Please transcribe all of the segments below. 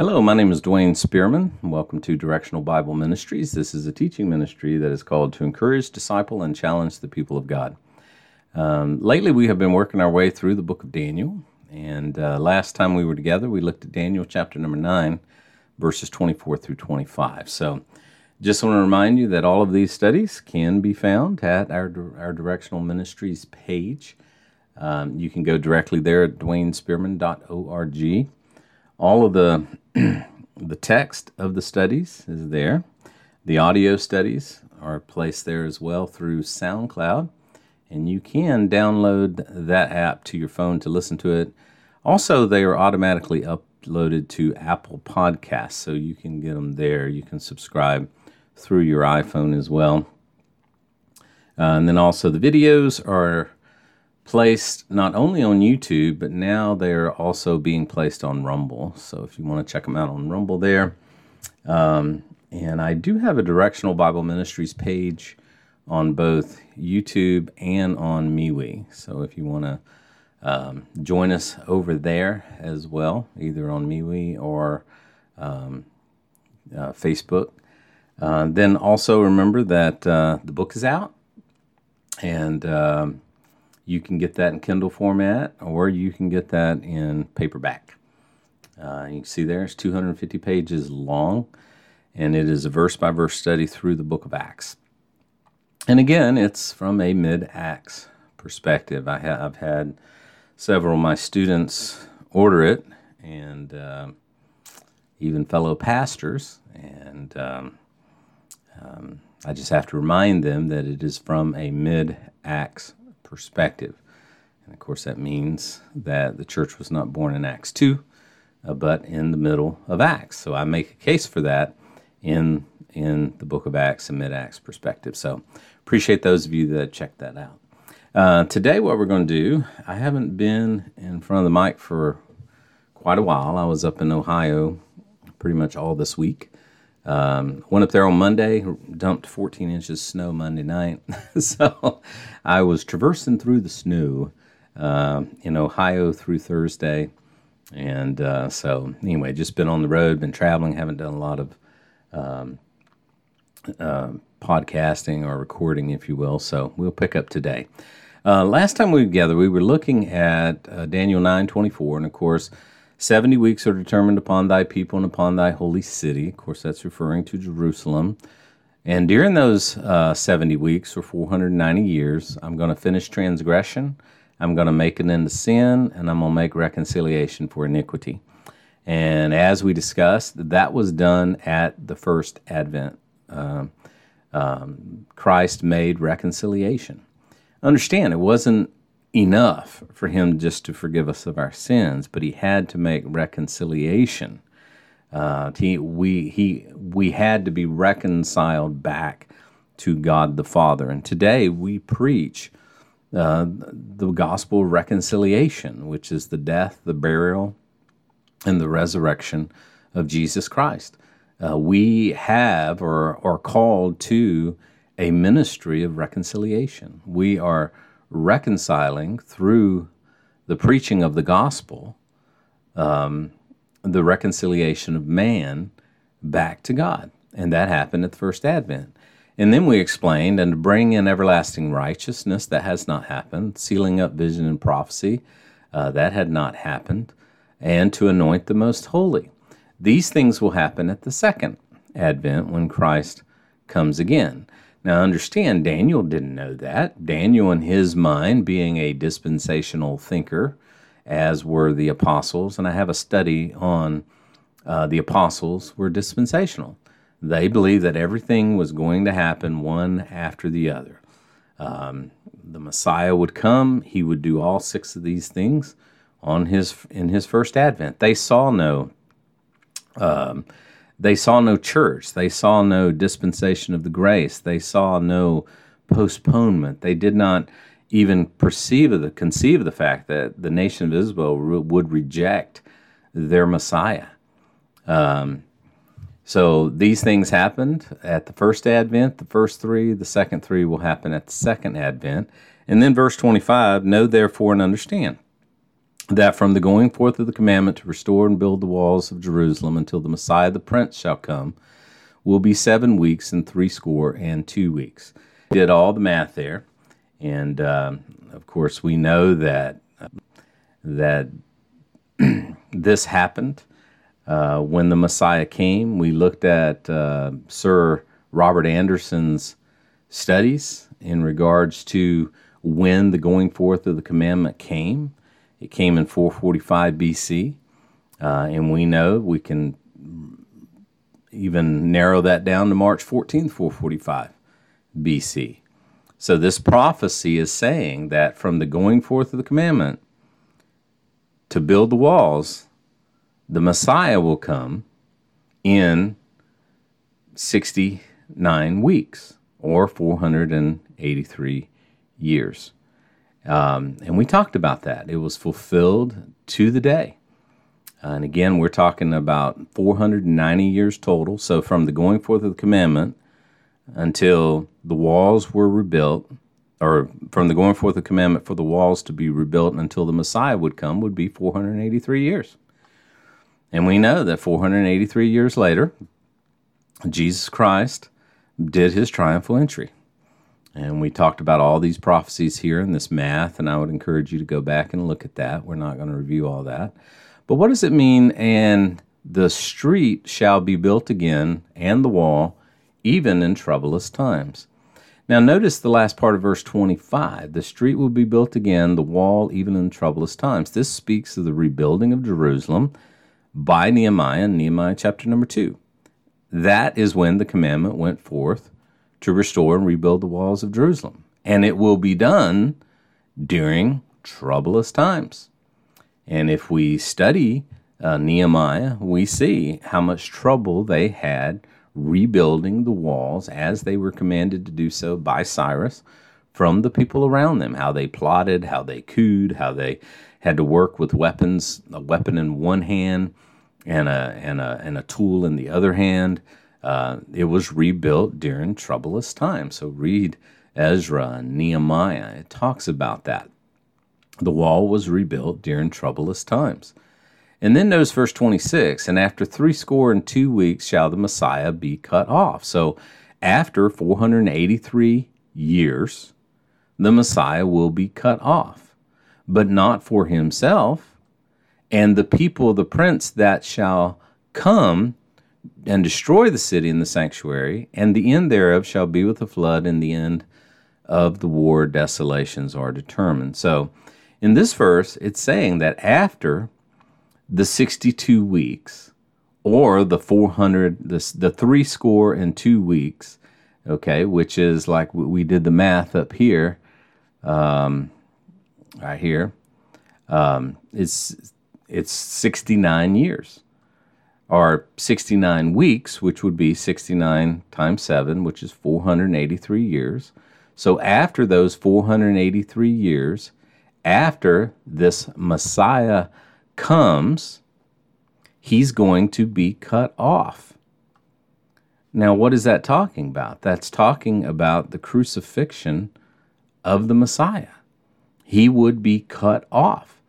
Hello, my name is Dwayne Spearman. Welcome to Directional Bible Ministries. This is a teaching ministry that is called to encourage, disciple, and challenge the people of God. Um, lately, we have been working our way through the book of Daniel. And uh, last time we were together, we looked at Daniel chapter number 9, verses 24 through 25. So, just want to remind you that all of these studies can be found at our, our Directional Ministries page. Um, you can go directly there at dwaynespearman.org. All of the the text of the studies is there. The audio studies are placed there as well through SoundCloud, and you can download that app to your phone to listen to it. Also, they are automatically uploaded to Apple Podcasts, so you can get them there. You can subscribe through your iPhone as well. Uh, and then also, the videos are placed not only on YouTube, but now they're also being placed on Rumble. So if you want to check them out on Rumble there. Um, and I do have a Directional Bible Ministries page on both YouTube and on MeWe. So if you want to um, join us over there as well, either on MeWe or um, uh, Facebook. Uh, then also remember that uh, the book is out and um, you can get that in Kindle format or you can get that in paperback. Uh, you can see there it's 250 pages long and it is a verse by verse study through the book of Acts. And again, it's from a mid Acts perspective. I have had several of my students order it and uh, even fellow pastors. And um, um, I just have to remind them that it is from a mid Acts perspective. And of course, that means that the church was not born in Acts 2, uh, but in the middle of Acts. So I make a case for that in, in the book of Acts and mid Acts perspective. So appreciate those of you that checked that out. Uh, today, what we're going to do, I haven't been in front of the mic for quite a while. I was up in Ohio pretty much all this week. Um, went up there on Monday, dumped 14 inches of snow Monday night. so I was traversing through the snow uh, in Ohio through Thursday. And uh, so, anyway, just been on the road, been traveling, haven't done a lot of um, uh, podcasting or recording, if you will. So we'll pick up today. Uh, last time we were together, we were looking at uh, Daniel 9 24. And of course, 70 weeks are determined upon thy people and upon thy holy city. Of course, that's referring to Jerusalem. And during those uh, 70 weeks or 490 years, I'm going to finish transgression, I'm going to make an end to sin, and I'm going to make reconciliation for iniquity. And as we discussed, that was done at the first advent. Um, um, Christ made reconciliation. Understand, it wasn't enough for him just to forgive us of our sins, but he had to make reconciliation. Uh, he, we, he, we had to be reconciled back to God the Father. And today we preach uh, the gospel of reconciliation, which is the death, the burial, and the resurrection of Jesus Christ. Uh, we have or are called to a ministry of reconciliation. We are reconciling through the preaching of the gospel um, the reconciliation of man back to God. And that happened at the first advent. And then we explained, and to bring in everlasting righteousness, that has not happened. Sealing up vision and prophecy, uh, that had not happened. And to anoint the most holy. These things will happen at the second advent when Christ comes again. Now, understand, Daniel didn't know that. Daniel, in his mind, being a dispensational thinker, as were the apostles, and I have a study on uh, the apostles were dispensational. They believed that everything was going to happen one after the other. Um, the Messiah would come; he would do all six of these things on his in his first advent. They saw no um, they saw no church. They saw no dispensation of the grace. They saw no postponement. They did not even perceive of the conceive of the fact that the nation of Israel would reject their Messiah. Um, so these things happened at the first advent, the first three, the second three will happen at the second advent. And then verse 25 know therefore and understand that from the going forth of the commandment to restore and build the walls of Jerusalem until the Messiah the Prince shall come will be seven weeks and three score and two weeks. Did all the math there, and um, of course we know that that this happened uh, when the Messiah came. We looked at uh, Sir Robert Anderson's studies in regards to when the going forth of the commandment came. It came in 445 BC, uh, and we know we can even narrow that down to March 14th, 445 BC. So this prophecy is saying that from the going forth of the commandment to build the walls, the Messiah will come in 69 weeks or 483 years. Um, and we talked about that. It was fulfilled to the day. And again, we're talking about 490 years total. So from the going forth of the commandment until the walls were rebuilt, or from the going forth of the commandment for the walls to be rebuilt until the Messiah would come, would be 483 years. And we know that 483 years later, Jesus Christ did his triumphal entry. And we talked about all these prophecies here in this math, and I would encourage you to go back and look at that. We're not going to review all that. But what does it mean? And the street shall be built again, and the wall, even in troublous times. Now, notice the last part of verse 25. The street will be built again, the wall, even in troublous times. This speaks of the rebuilding of Jerusalem by Nehemiah in Nehemiah chapter number 2. That is when the commandment went forth to restore and rebuild the walls of Jerusalem. And it will be done during troublous times. And if we study uh, Nehemiah, we see how much trouble they had rebuilding the walls as they were commanded to do so by Cyrus from the people around them, how they plotted, how they cooed, how they had to work with weapons, a weapon in one hand and a, and a, and a tool in the other hand. Uh, it was rebuilt during troublous times. So read Ezra and Nehemiah. It talks about that. The wall was rebuilt during troublous times. And then notice verse 26 and after three score and two weeks shall the Messiah be cut off. So after 483 years, the Messiah will be cut off, but not for himself. And the people the prince that shall come and destroy the city and the sanctuary, and the end thereof shall be with a flood, and the end of the war desolations are determined. So, in this verse, it's saying that after the 62 weeks, or the 400, the, the three score and two weeks, okay, which is like we did the math up here, um, right here, um, it's, it's 69 years are 69 weeks, which would be 69 times 7, which is 483 years. So after those 483 years, after this Messiah comes, he's going to be cut off. Now, what is that talking about? That's talking about the crucifixion of the Messiah. He would be cut off,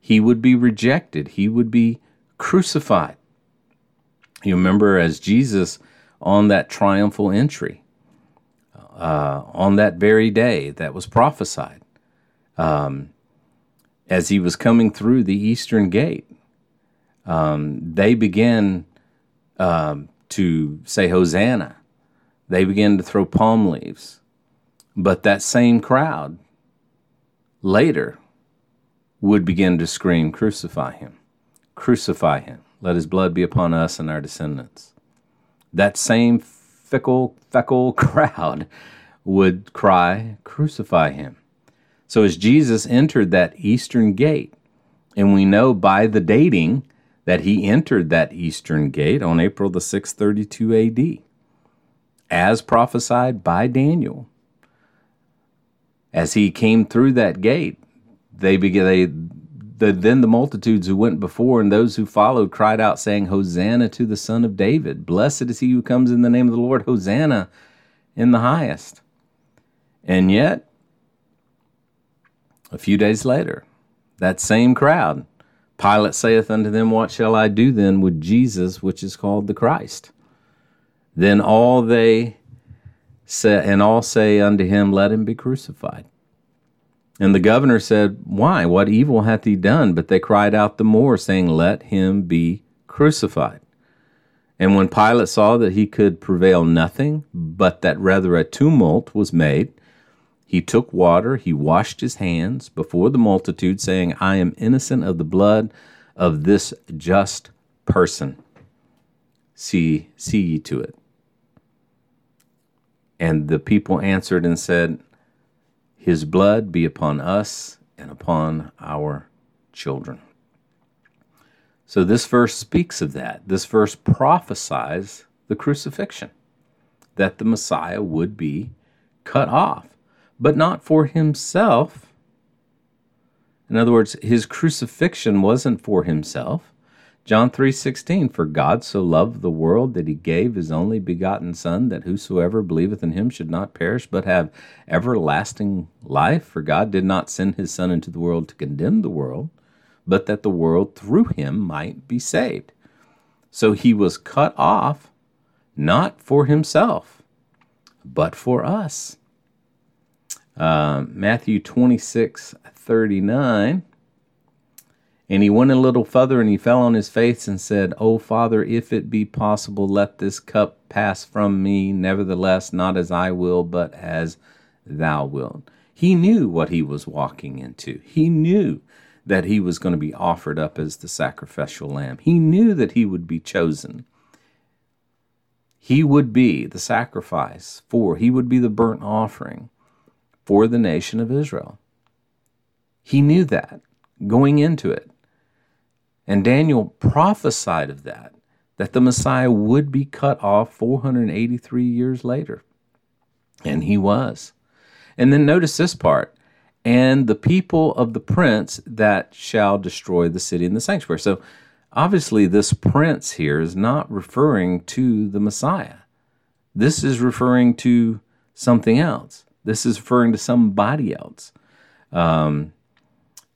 he would be rejected, he would be crucified. You remember as Jesus on that triumphal entry, uh, on that very day that was prophesied, um, as he was coming through the eastern gate, um, they began um, to say, Hosanna. They began to throw palm leaves. But that same crowd later would begin to scream, Crucify him! Crucify him! Let his blood be upon us and our descendants. That same fickle, feckle crowd would cry, Crucify him. So as Jesus entered that eastern gate, and we know by the dating that he entered that eastern gate on April the 6th, 32 AD, as prophesied by Daniel. As he came through that gate, they began, they the, then the multitudes who went before and those who followed cried out, saying, Hosanna to the Son of David. Blessed is he who comes in the name of the Lord. Hosanna in the highest. And yet, a few days later, that same crowd. Pilate saith unto them, What shall I do then with Jesus, which is called the Christ? Then all they say, and all say unto him, Let him be crucified. And the governor said, Why? What evil hath he done? But they cried out the more, saying, Let him be crucified. And when Pilate saw that he could prevail nothing, but that rather a tumult was made, he took water, he washed his hands before the multitude, saying, I am innocent of the blood of this just person. See, see ye to it. And the people answered and said, His blood be upon us and upon our children. So this verse speaks of that. This verse prophesies the crucifixion, that the Messiah would be cut off, but not for himself. In other words, his crucifixion wasn't for himself. John 3:16 For God so loved the world that he gave his only begotten son that whosoever believeth in him should not perish but have everlasting life for God did not send his son into the world to condemn the world but that the world through him might be saved. So he was cut off not for himself, but for us. Uh, Matthew 26 39. And he went a little further and he fell on his face and said, O Father, if it be possible, let this cup pass from me. Nevertheless, not as I will, but as thou wilt. He knew what he was walking into. He knew that he was going to be offered up as the sacrificial lamb. He knew that he would be chosen. He would be the sacrifice for, he would be the burnt offering for the nation of Israel. He knew that going into it. And Daniel prophesied of that, that the Messiah would be cut off 483 years later. And he was. And then notice this part and the people of the prince that shall destroy the city and the sanctuary. So obviously, this prince here is not referring to the Messiah. This is referring to something else. This is referring to somebody else. Um,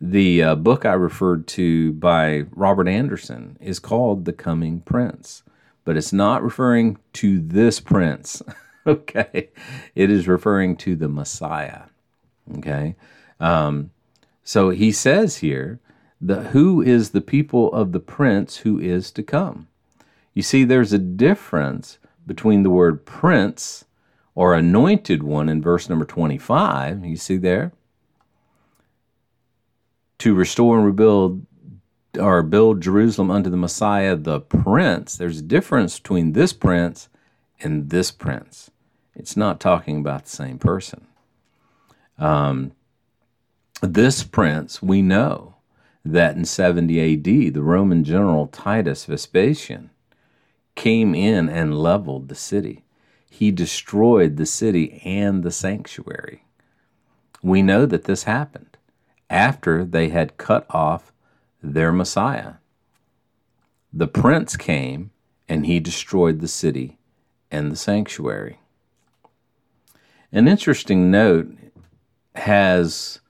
the uh, book I referred to by Robert Anderson is called The Coming Prince, but it's not referring to this prince. okay, it is referring to the Messiah. Okay, um, so he says here, the who is the people of the prince who is to come. You see, there's a difference between the word prince or anointed one in verse number 25. You see there? To restore and rebuild or build Jerusalem unto the Messiah, the prince. There's a difference between this prince and this prince. It's not talking about the same person. Um, this prince, we know that in 70 AD, the Roman general Titus Vespasian came in and leveled the city. He destroyed the city and the sanctuary. We know that this happened after they had cut off their Messiah. The prince came and he destroyed the city and the sanctuary. An interesting note has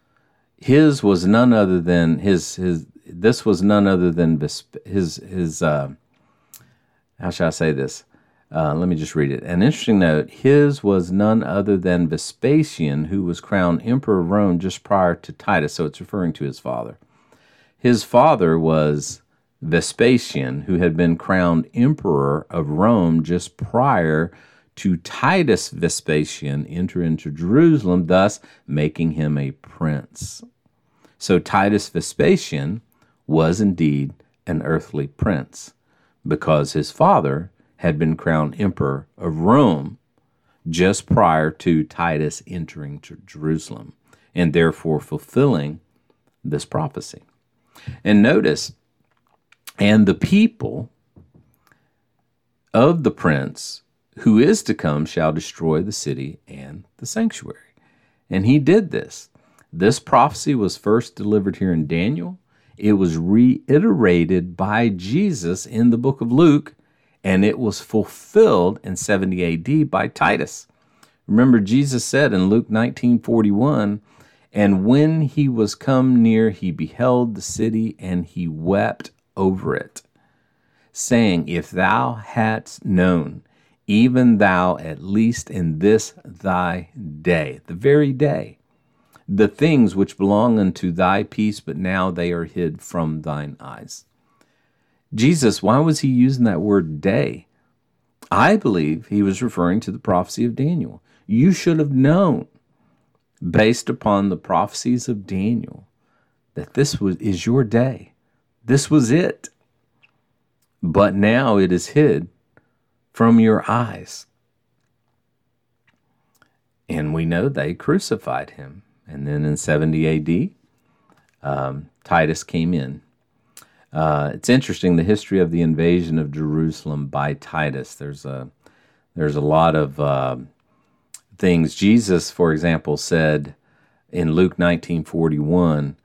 his was none other than his his this was none other than his his uh, how shall I say this? Uh, let me just read it. An interesting note: his was none other than Vespasian, who was crowned emperor of Rome just prior to Titus. So it's referring to his father. His father was Vespasian, who had been crowned emperor of Rome just prior to Titus Vespasian enter into Jerusalem, thus making him a prince. So Titus Vespasian was indeed an earthly prince because his father had been crowned emperor of Rome just prior to Titus entering Jerusalem and therefore fulfilling this prophecy. And notice, and the people of the prince who is to come shall destroy the city and the sanctuary. And he did this. This prophecy was first delivered here in Daniel. It was reiterated by Jesus in the book of Luke, and it was fulfilled in 70 AD by Titus. Remember, Jesus said in Luke 19 41, And when he was come near, he beheld the city, and he wept over it, saying, If thou hadst known, even thou at least in this thy day, the very day, the things which belong unto thy peace, but now they are hid from thine eyes. Jesus, why was he using that word day? I believe he was referring to the prophecy of Daniel. You should have known based upon the prophecies of Daniel that this was is your day. This was it. But now it is hid from your eyes. And we know they crucified him. And then in 70 AD, um, Titus came in. Uh, it's interesting the history of the invasion of Jerusalem by Titus. There's a there's a lot of uh, things. Jesus, for example, said in Luke 19:41,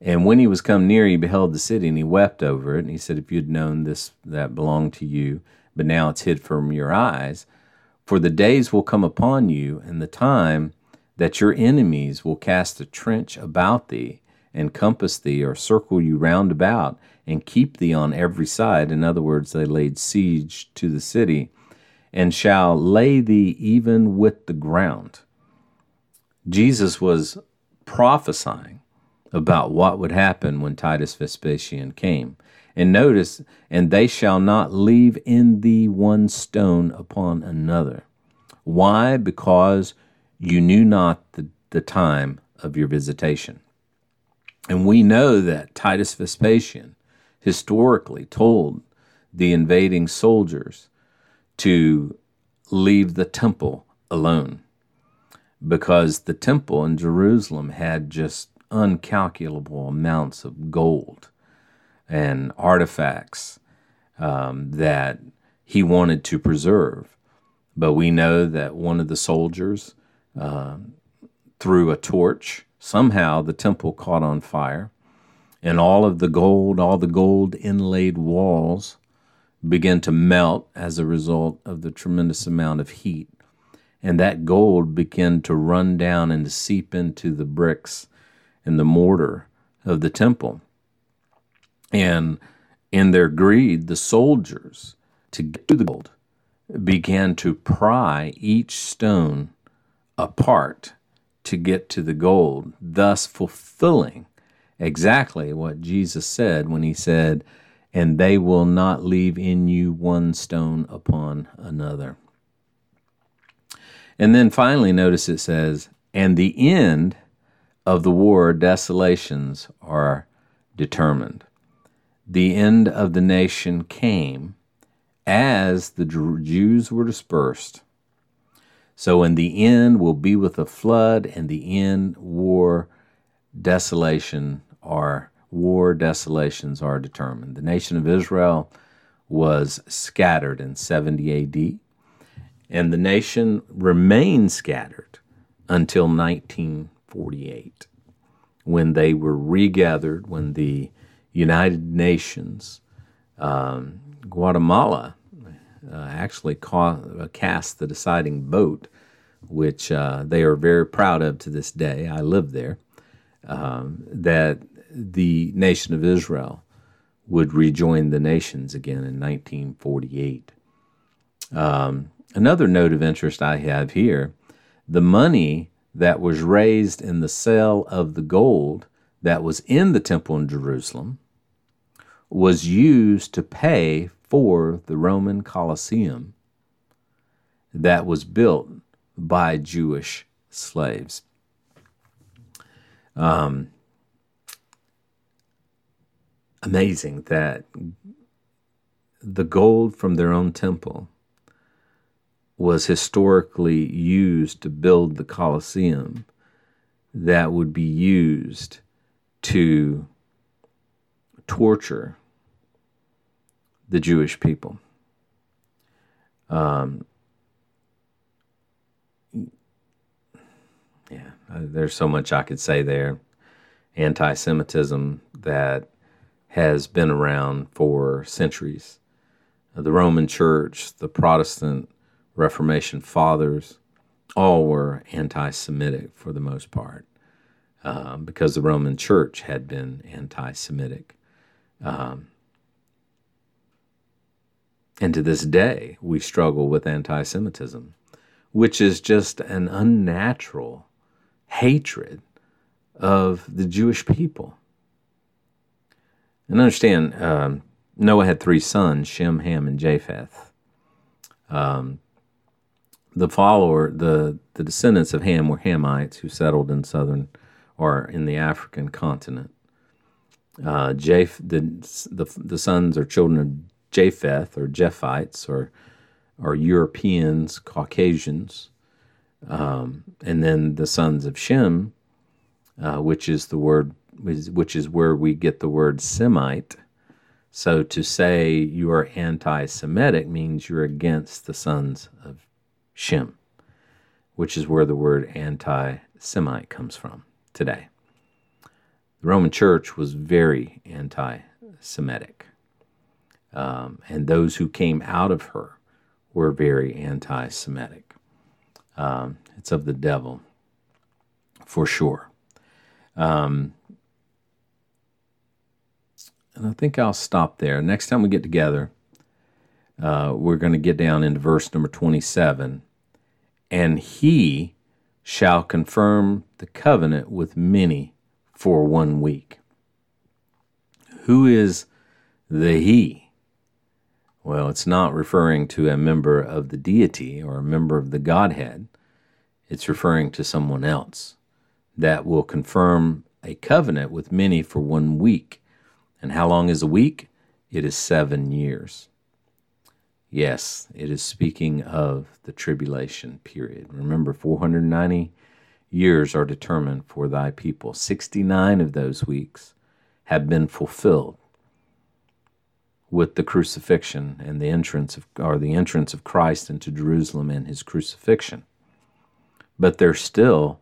and when he was come near, he beheld the city, and he wept over it. And he said, "If you'd known this that belonged to you, but now it's hid from your eyes, for the days will come upon you, and the time that your enemies will cast a trench about thee, and compass thee, or circle you round about, and keep thee on every side." In other words, they laid siege to the city and shall lay thee even with the ground. Jesus was prophesying about what would happen when Titus Vespasian came. And notice, and they shall not leave in thee one stone upon another. Why? Because you knew not the, the time of your visitation. And we know that Titus Vespasian historically told the invading soldiers to leave the temple alone because the temple in Jerusalem had just uncalculable amounts of gold and artifacts um, that he wanted to preserve. But we know that one of the soldiers uh, threw a torch. Somehow the temple caught on fire, and all of the gold, all the gold inlaid walls began to melt as a result of the tremendous amount of heat. And that gold began to run down and to seep into the bricks and the mortar of the temple. And in their greed, the soldiers, to get to the gold, began to pry each stone apart to get to the gold, thus fulfilling exactly what Jesus said when he said, and they will not leave in you one stone upon another. And then finally, notice it says, and the end of the war, desolations are determined. The end of the nation came as the Jews were dispersed. So, in the end will be with a flood, and the end war, desolation or war desolations are determined. The nation of Israel was scattered in 70 AD, and the nation remained scattered until 1948 when they were regathered, when the United Nations, um, Guatemala, uh, actually ca- uh, cast the deciding vote, which uh, they are very proud of to this day. I live there. Um, that the nation of Israel would rejoin the nations again in 1948. Um, another note of interest I have here the money that was raised in the sale of the gold that was in the temple in Jerusalem was used to pay for the Roman Colosseum that was built by Jewish slaves. Um, amazing that the gold from their own temple was historically used to build the Colosseum that would be used to torture the Jewish people. Um, yeah, there's so much I could say there. Anti Semitism that has been around for centuries. The Roman Church, the Protestant Reformation fathers, all were anti Semitic for the most part. um, because the Roman Church had been anti-Semitic. Um, and to this day, we struggle with anti-Semitism, which is just an unnatural hatred of the Jewish people. And understand, um, Noah had three sons Shem, Ham, and Japheth. Um, the follower, the, the descendants of Ham were Hamites who settled in southern or in the African continent. Uh, Japh, the, the, the sons or children of Japheth or Japhites or, or Europeans, Caucasians. Um, and then the sons of Shem, uh, which is the word, which is where we get the word Semite. So to say you are anti Semitic means you're against the sons of Shem, which is where the word anti Semite comes from today. The Roman Church was very anti Semitic. Um, and those who came out of her were very anti Semitic. Um, it's of the devil, for sure. Um, and I think I'll stop there. Next time we get together, uh, we're going to get down into verse number 27. And he shall confirm the covenant with many for one week. Who is the he? Well, it's not referring to a member of the deity or a member of the Godhead. It's referring to someone else that will confirm a covenant with many for one week. And how long is a week? It is seven years. Yes, it is speaking of the tribulation period. Remember, 490 years are determined for thy people. 69 of those weeks have been fulfilled with the crucifixion and the entrance of or the entrance of Christ into Jerusalem and his crucifixion. But there's still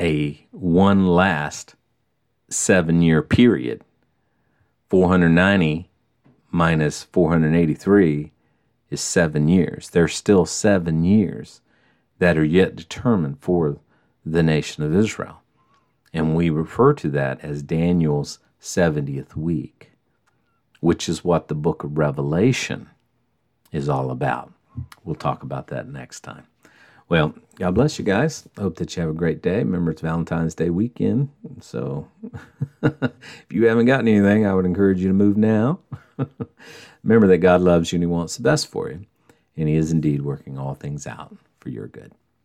a one last 7-year period. 490 minus 483 is seven years. There's still seven years that are yet determined for the nation of Israel. And we refer to that as Daniel's 70th week, which is what the book of Revelation is all about. We'll talk about that next time. Well, God bless you guys. Hope that you have a great day. Remember, it's Valentine's Day weekend. So if you haven't gotten anything, I would encourage you to move now. Remember that God loves you and He wants the best for you, and He is indeed working all things out for your good.